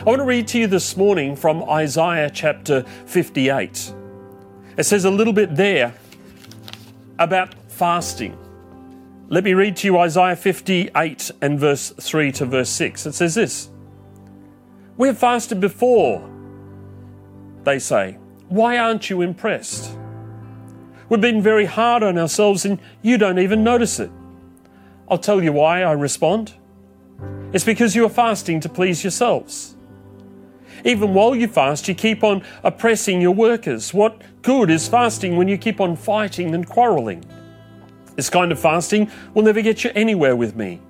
I want to read to you this morning from Isaiah chapter 58. It says a little bit there about fasting. Let me read to you Isaiah 58 and verse 3 to verse 6. It says this We have fasted before, they say. Why aren't you impressed? We've been very hard on ourselves and you don't even notice it. I'll tell you why I respond. It's because you are fasting to please yourselves. Even while you fast, you keep on oppressing your workers. What good is fasting when you keep on fighting and quarreling? This kind of fasting will never get you anywhere with me.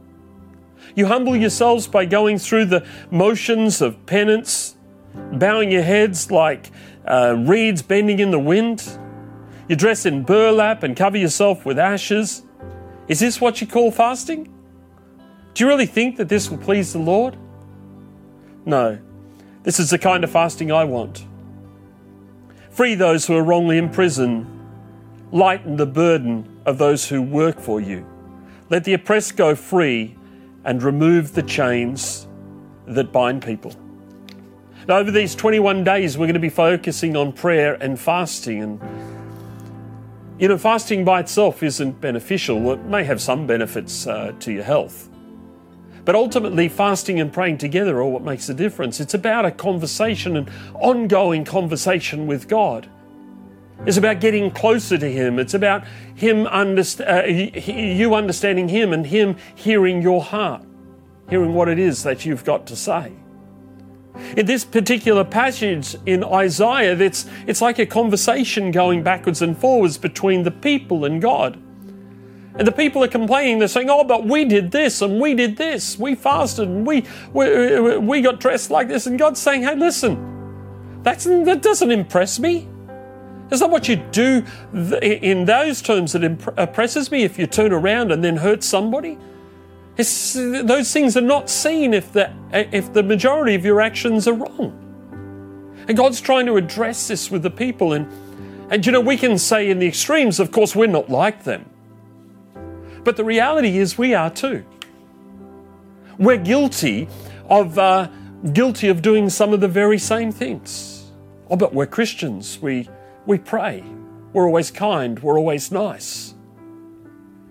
You humble yourselves by going through the motions of penance, bowing your heads like uh, reeds bending in the wind. You dress in burlap and cover yourself with ashes. Is this what you call fasting? Do you really think that this will please the Lord? No, this is the kind of fasting I want. Free those who are wrongly in prison lighten the burden of those who work for you. Let the oppressed go free and remove the chains that bind people. Now, over these 21 days, we're going to be focusing on prayer and fasting. And, you know, fasting by itself isn't beneficial. It may have some benefits uh, to your health. But ultimately, fasting and praying together are what makes the difference. It's about a conversation, an ongoing conversation with God. It's about getting closer to Him. It's about Him underst- uh, you understanding Him and Him hearing your heart, hearing what it is that you've got to say. In this particular passage in Isaiah, it's, it's like a conversation going backwards and forwards between the people and God. And the people are complaining, they're saying, Oh, but we did this and we did this. We fasted and we, we, we got dressed like this. And God's saying, Hey, listen, that's, that doesn't impress me. It's not what you do in those terms that impresses me if you turn around and then hurt somebody. It's, those things are not seen if the, if the majority of your actions are wrong. And God's trying to address this with the people. And, and you know, we can say in the extremes, of course, we're not like them. But the reality is, we are too. We're guilty of, uh, guilty of doing some of the very same things. Oh, but we're Christians. We, we pray. We're always kind. We're always nice.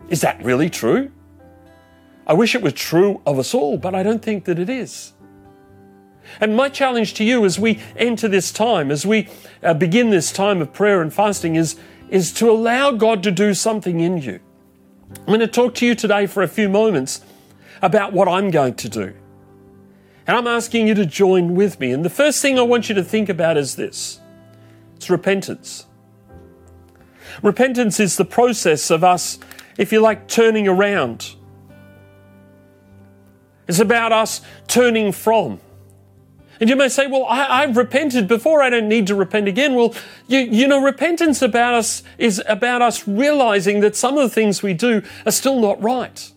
Is that really true? I wish it was true of us all, but I don't think that it is. And my challenge to you as we enter this time, as we uh, begin this time of prayer and fasting, is, is to allow God to do something in you. I'm going to talk to you today for a few moments about what I'm going to do. And I'm asking you to join with me. And the first thing I want you to think about is this it's repentance. Repentance is the process of us, if you like, turning around. It's about us turning from. And you may say, well, I, have repented before, I don't need to repent again. Well, you, you know, repentance about us is about us realizing that some of the things we do are still not right.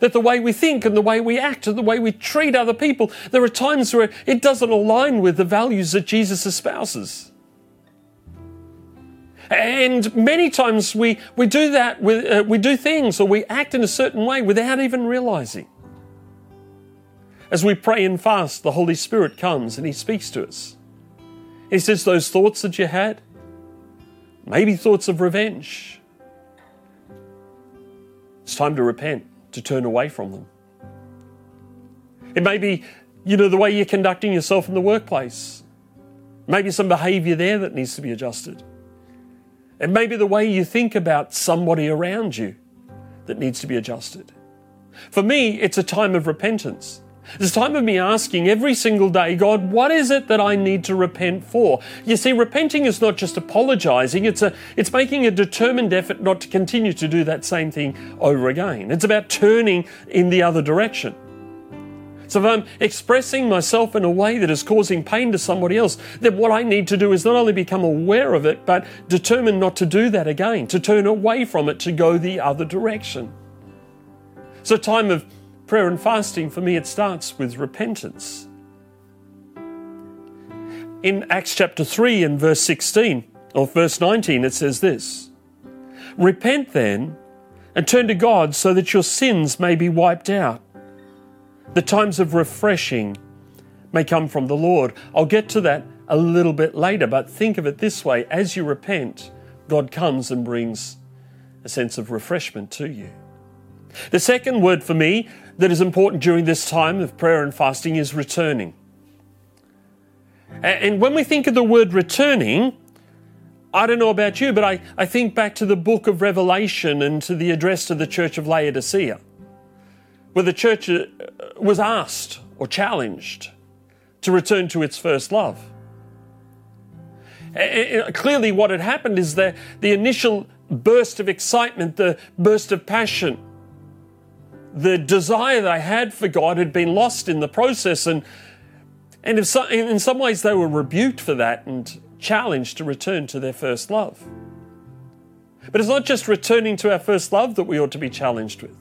That the way we think and the way we act and the way we treat other people, there are times where it doesn't align with the values that Jesus espouses. And many times we, we do that, with, uh, we do things or we act in a certain way without even realizing. As we pray and fast, the Holy Spirit comes and He speaks to us. He says, Those thoughts that you had, maybe thoughts of revenge, it's time to repent to turn away from them. It may be, you know, the way you're conducting yourself in the workplace. Maybe some behavior there that needs to be adjusted. It may be the way you think about somebody around you that needs to be adjusted. For me, it's a time of repentance. It's time of me asking every single day, God, what is it that I need to repent for? You see, repenting is not just apologizing, it's, a, it's making a determined effort not to continue to do that same thing over again. It's about turning in the other direction. So if I'm expressing myself in a way that is causing pain to somebody else, then what I need to do is not only become aware of it, but determine not to do that again, to turn away from it, to go the other direction. So, time of prayer and fasting for me, it starts with repentance. In Acts chapter 3 and verse 16, or verse 19, it says this Repent then and turn to God so that your sins may be wiped out the times of refreshing may come from the Lord. I'll get to that a little bit later, but think of it this way as you repent, God comes and brings a sense of refreshment to you. The second word for me that is important during this time of prayer and fasting is returning. And when we think of the word returning, I don't know about you, but I, I think back to the book of Revelation and to the address to the church of Laodicea where the church uh, was asked or challenged to return to its first love. Clearly, what had happened is that the initial burst of excitement, the burst of passion, the desire they had for God had been lost in the process, and and in some ways they were rebuked for that and challenged to return to their first love. But it's not just returning to our first love that we ought to be challenged with.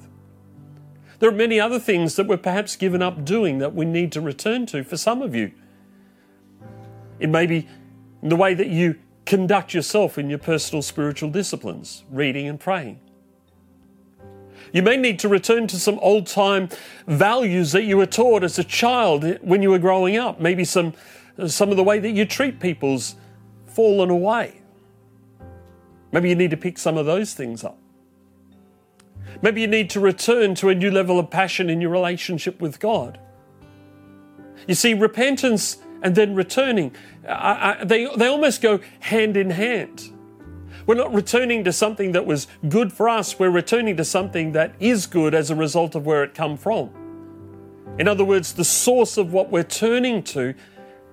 There are many other things that we're perhaps given up doing that we need to return to for some of you. It may be the way that you conduct yourself in your personal spiritual disciplines, reading and praying. You may need to return to some old time values that you were taught as a child when you were growing up. Maybe some, some of the way that you treat people's fallen away. Maybe you need to pick some of those things up. Maybe you need to return to a new level of passion in your relationship with God. You see, repentance and then returning, I, I, they, they almost go hand in hand. We're not returning to something that was good for us, we're returning to something that is good as a result of where it come from. In other words, the source of what we're turning to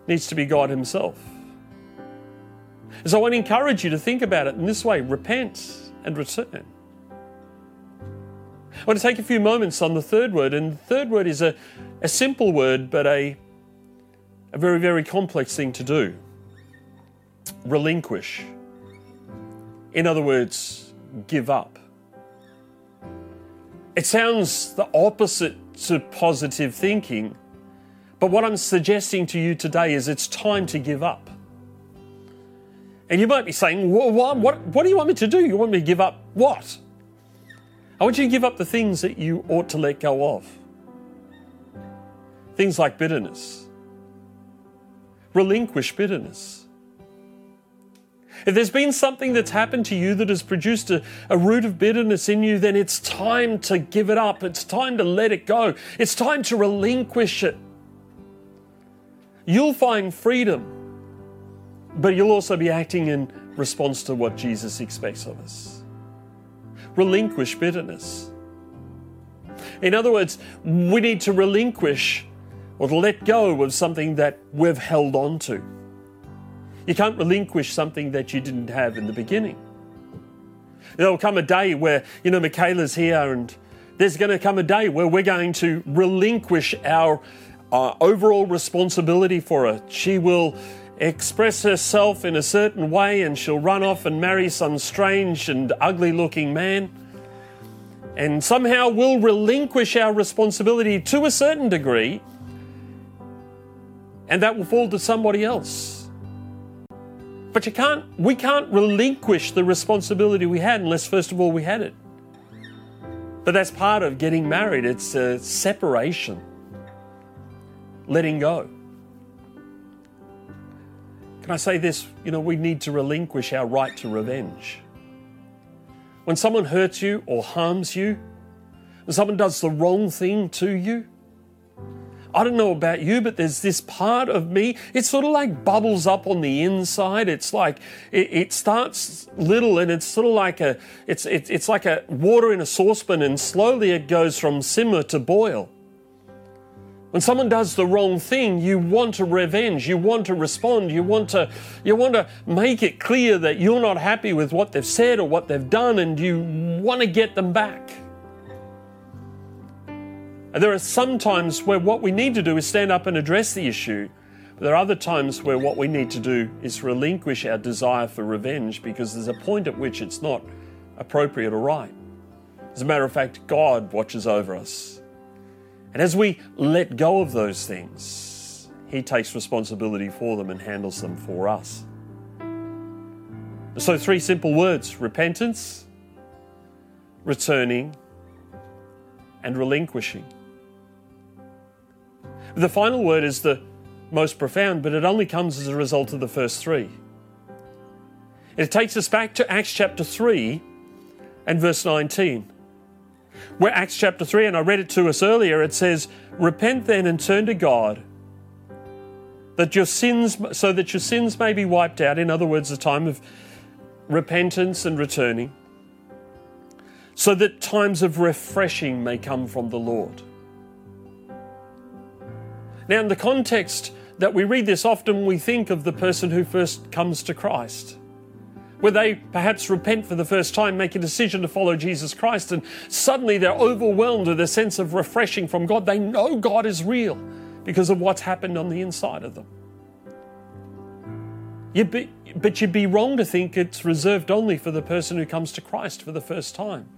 needs to be God Himself. So I want to encourage you to think about it in this way repent and return. I want to take a few moments on the third word, and the third word is a, a simple word, but a, a very, very complex thing to do relinquish. In other words, give up. It sounds the opposite to positive thinking, but what I'm suggesting to you today is it's time to give up. And you might be saying, what, what, what do you want me to do? You want me to give up what? I want you to give up the things that you ought to let go of. Things like bitterness. Relinquish bitterness. If there's been something that's happened to you that has produced a, a, root of bitterness in you, then it's time to give it up. It's time to let it go. It's time to relinquish it. You'll find freedom, but you'll also be acting in response to what Jesus expects of us relinquish bitterness. In other words, we need to relinquish or let go of something that we've held on to. You can't relinquish something that you didn't have in the beginning. There'll come a day where, you know, Michaela's here, and there's going to come a day where we're going to relinquish our uh, overall responsibility for her. She will express herself in a certain way and she'll run off and marry some strange and ugly looking man. And somehow we'll relinquish our responsibility to a certain degree, and that will fall to somebody else. But you can't, we can't relinquish the responsibility we had unless, first of all, we had it. But that's part of getting married, it's separation, letting go. Can I say this? You know, we need to relinquish our right to revenge. When someone hurts you or harms you, when someone does the wrong thing to you, I don't know about you, but there's this part of me, it sort of like bubbles up on the inside. It's like, it, it starts little and it's sort of like a, it's, it, it's like a water in a saucepan and slowly it goes from simmer to boil. When someone does the wrong thing, you want to revenge, you want to respond, you want to, you want to make it clear that you're not happy with what they've said or what they've done and you want to get them back. And there are some times where what we need to do is stand up and address the issue. But there are other times where what we need to do is relinquish our desire for revenge because there's a point at which it's not appropriate or right. As a matter of fact, God watches over us. And as we let go of those things, He takes responsibility for them and handles them for us. So, three simple words repentance, returning, and relinquishing. The final word is the most profound, but it only comes as a result of the first three. It takes us back to Acts chapter 3 and verse 19. Where Acts chapter 3, and I read it to us earlier, it says, Repent then and turn to God, that your sins, so that your sins may be wiped out. In other words, a time of repentance and returning, so that times of refreshing may come from the Lord. Now, in the context that we read this, often we think of the person who first comes to Christ where they perhaps repent for the first time, make a decision to follow Jesus Christ, and suddenly they're overwhelmed with a sense of refreshing from God. They know God is real because of what's happened on the inside of them. You'd be, but you'd be wrong to think it's reserved only for the person who comes to Christ for the first time.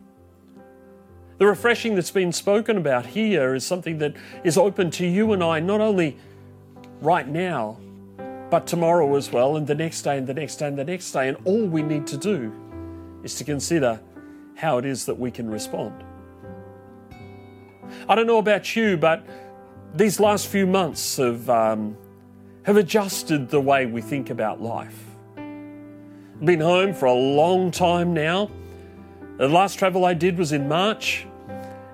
The refreshing that's been spoken about here is something that is open to you and I, not only right now, but tomorrow as well, and the next day, and the next day, and the next day. And all we need to do is to consider how it is that we can respond. I don't know about you, but these last few months have, um, have adjusted the way we think about life. Been home for a long time now. The last travel I did was in March,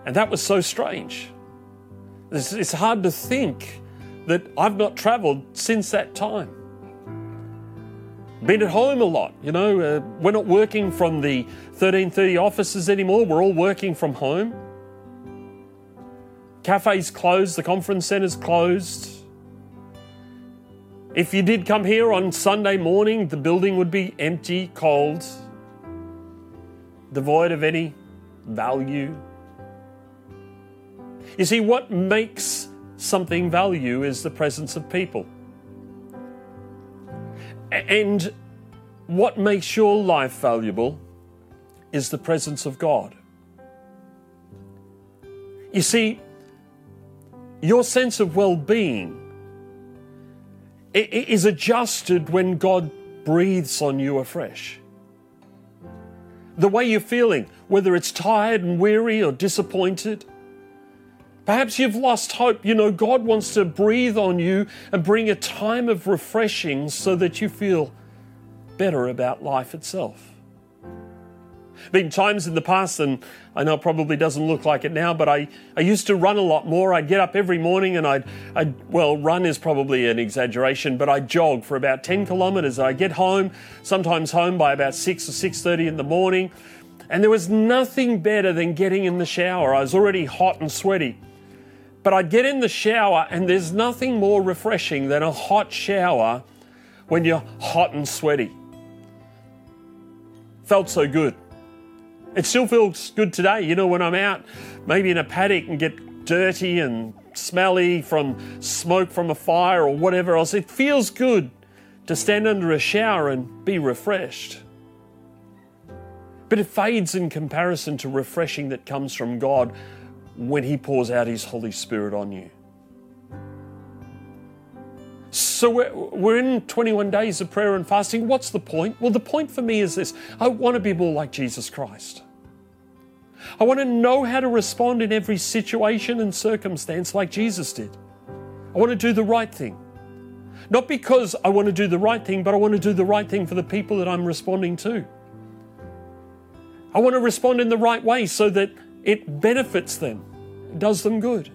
and that was so strange. It's, it's hard to think that I've not traveled since that time. Been at home a lot, you know. Uh, we're not working from the 1330 offices anymore, we're all working from home. Cafes closed, the conference centre's closed. If you did come here on Sunday morning, the building would be empty, cold, devoid of any value. You see, what makes something value is the presence of people. And what makes your life valuable is the presence of God. You see, your sense of well being is adjusted when God breathes on you afresh. The way you're feeling, whether it's tired and weary or disappointed, Perhaps you've lost hope. You know, God wants to breathe on you and bring a time of refreshing so that you feel better about life itself. Been times in the past, and I know it probably doesn't look like it now, but I, I used to run a lot more. I'd get up every morning and I'd, I'd, well, run is probably an exaggeration, but I'd jog for about 10 kilometres. I'd get home, sometimes home by about 6 or 6.30 in the morning, and there was nothing better than getting in the shower. I was already hot and sweaty. But I'd get in the shower, and there's nothing more refreshing than a hot shower when you're hot and sweaty. Felt so good. It still feels good today. You know, when I'm out, maybe in a paddock and get dirty and smelly from smoke from a fire or whatever else, it feels good to stand under a shower and be refreshed. But it fades in comparison to refreshing that comes from God when He pours out His Holy Spirit on you. So we're, we're in 21 days of prayer and fasting. What's the point? Well, the point for me is this I want to be more like Jesus Christ. I want to know how to respond in every situation and circumstance like Jesus did. I want to do the right thing. Not because I want to do the right thing, but I want to do the right thing for the people that I'm responding to. I want to respond in the right way so that it benefits them, does them good.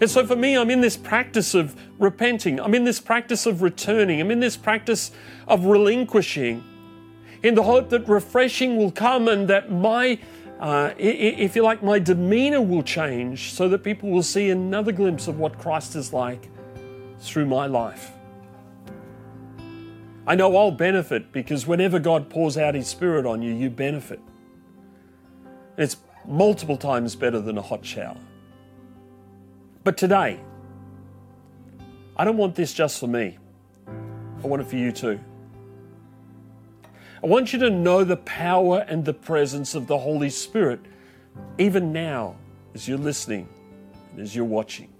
And so for me, I'm in this practice of repenting. I'm in this practice of returning. I'm in this practice of relinquishing in the hope that refreshing will come and that my, uh, if you like, my demeanor will change so that people will see another glimpse of what Christ is like through my life. I know I'll benefit because whenever God pours out His Spirit on you, you benefit. It's multiple times better than a hot shower. But today, I don't want this just for me. I want it for you too. I want you to know the power and the presence of the Holy Spirit, even now, as you're listening and as you're watching.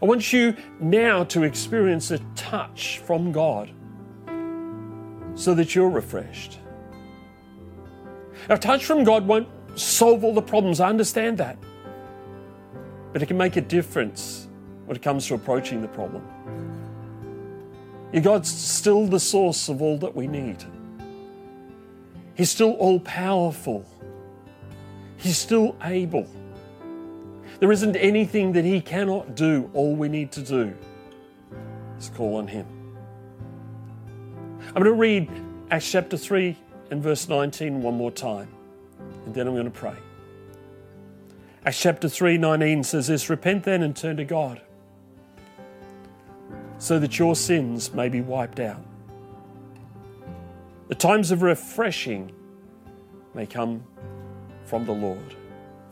I want you now to experience a touch from God so that you're refreshed. A touch from God won't solve all the problems, I understand that. But it can make a difference when it comes to approaching the problem. God's still the source of all that we need. He's still all powerful. He's still able. There isn't anything that He cannot do. All we need to do is call on Him. I'm going to read Acts chapter 3 and verse 19 one more time, and then I'm going to pray. Acts chapter 3 19 says this Repent then and turn to God so that your sins may be wiped out. The times of refreshing may come from the Lord.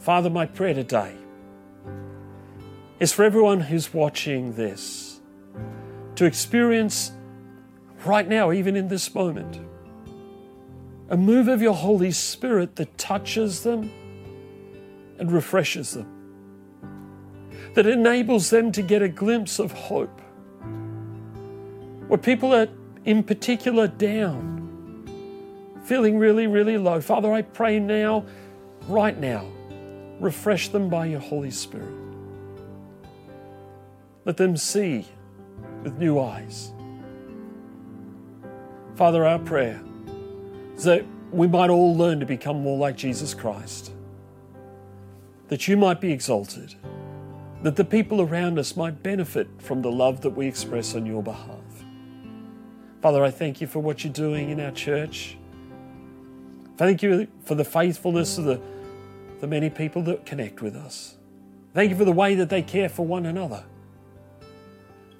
Father, my prayer today is for everyone who's watching this to experience right now, even in this moment, a move of your Holy Spirit that touches them and refreshes them, that enables them to get a glimpse of hope where people are in particular down, feeling really, really low. Father, I pray now, right now, refresh them by your Holy Spirit. Let them see with new eyes. Father, our prayer is that we might all learn to become more like Jesus Christ, that you might be exalted, that the people around us might benefit from the love that we express on your behalf. Father, I thank you for what you're doing in our church. Thank you for the faithfulness of the, the many people that connect with us. Thank you for the way that they care for one another,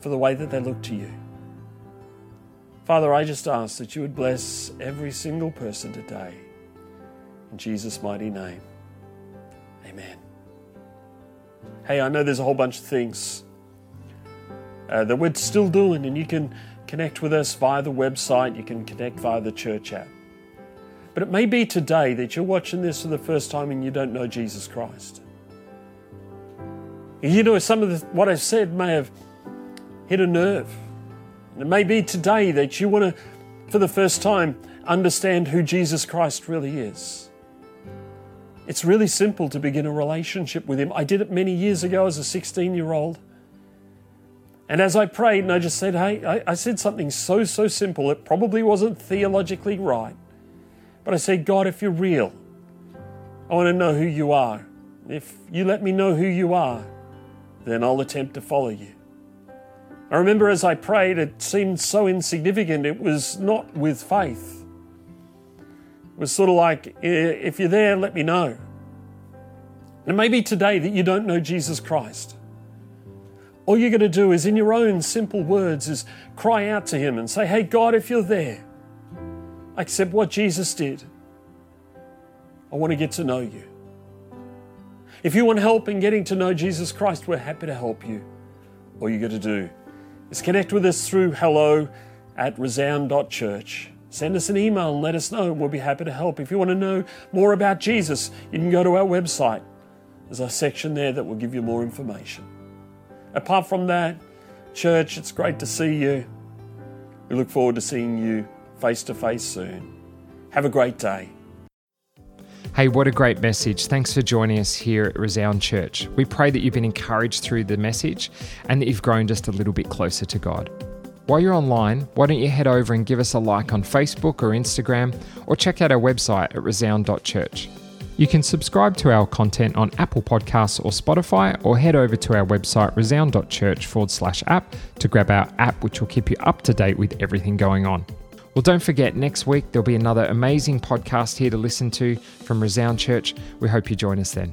for the way that they look to you. Father, I just ask that you would bless every single person today. In Jesus' mighty name. Amen. Hey, I know there's a whole bunch of things uh, that we're still doing, and you can connect with us via the website, you can connect via the church app. But it may be today that you're watching this for the first time and you don't know Jesus Christ. You know, some of the, what I've said may have hit a nerve. It may be today that you want to, for the first time, understand who Jesus Christ really is. It's really simple to begin a relationship with Him. I did it many years ago as a 16 year old. And as I prayed, and I just said, hey, I, I said something so, so simple. It probably wasn't theologically right. But I said, God, if you're real, I want to know who you are. If you let me know who you are, then I'll attempt to follow you. I remember as I prayed, it seemed so insignificant. It was not with faith. It was sort of like, if you're there, let me know. And it may be today that you don't know Jesus Christ. All you're going to do is, in your own simple words, is cry out to Him and say, Hey, God, if you're there, accept what Jesus did. I want to get to know you. If you want help in getting to know Jesus Christ, we're happy to help you. All you got to do is connect with us through hello at resound.church. Send us an email and let us know, we'll be happy to help. If you want to know more about Jesus, you can go to our website. There's a section there that will give you more information. Apart from that, church, it's great to see you. We look forward to seeing you face to face soon. Have a great day. Hey, what a great message. Thanks for joining us here at Resound Church. We pray that you've been encouraged through the message and that you've grown just a little bit closer to God. While you're online, why don't you head over and give us a like on Facebook or Instagram or check out our website at resound.church. You can subscribe to our content on Apple Podcasts or Spotify, or head over to our website resound.church forward slash app to grab our app, which will keep you up to date with everything going on. Well, don't forget, next week there'll be another amazing podcast here to listen to from Resound Church. We hope you join us then.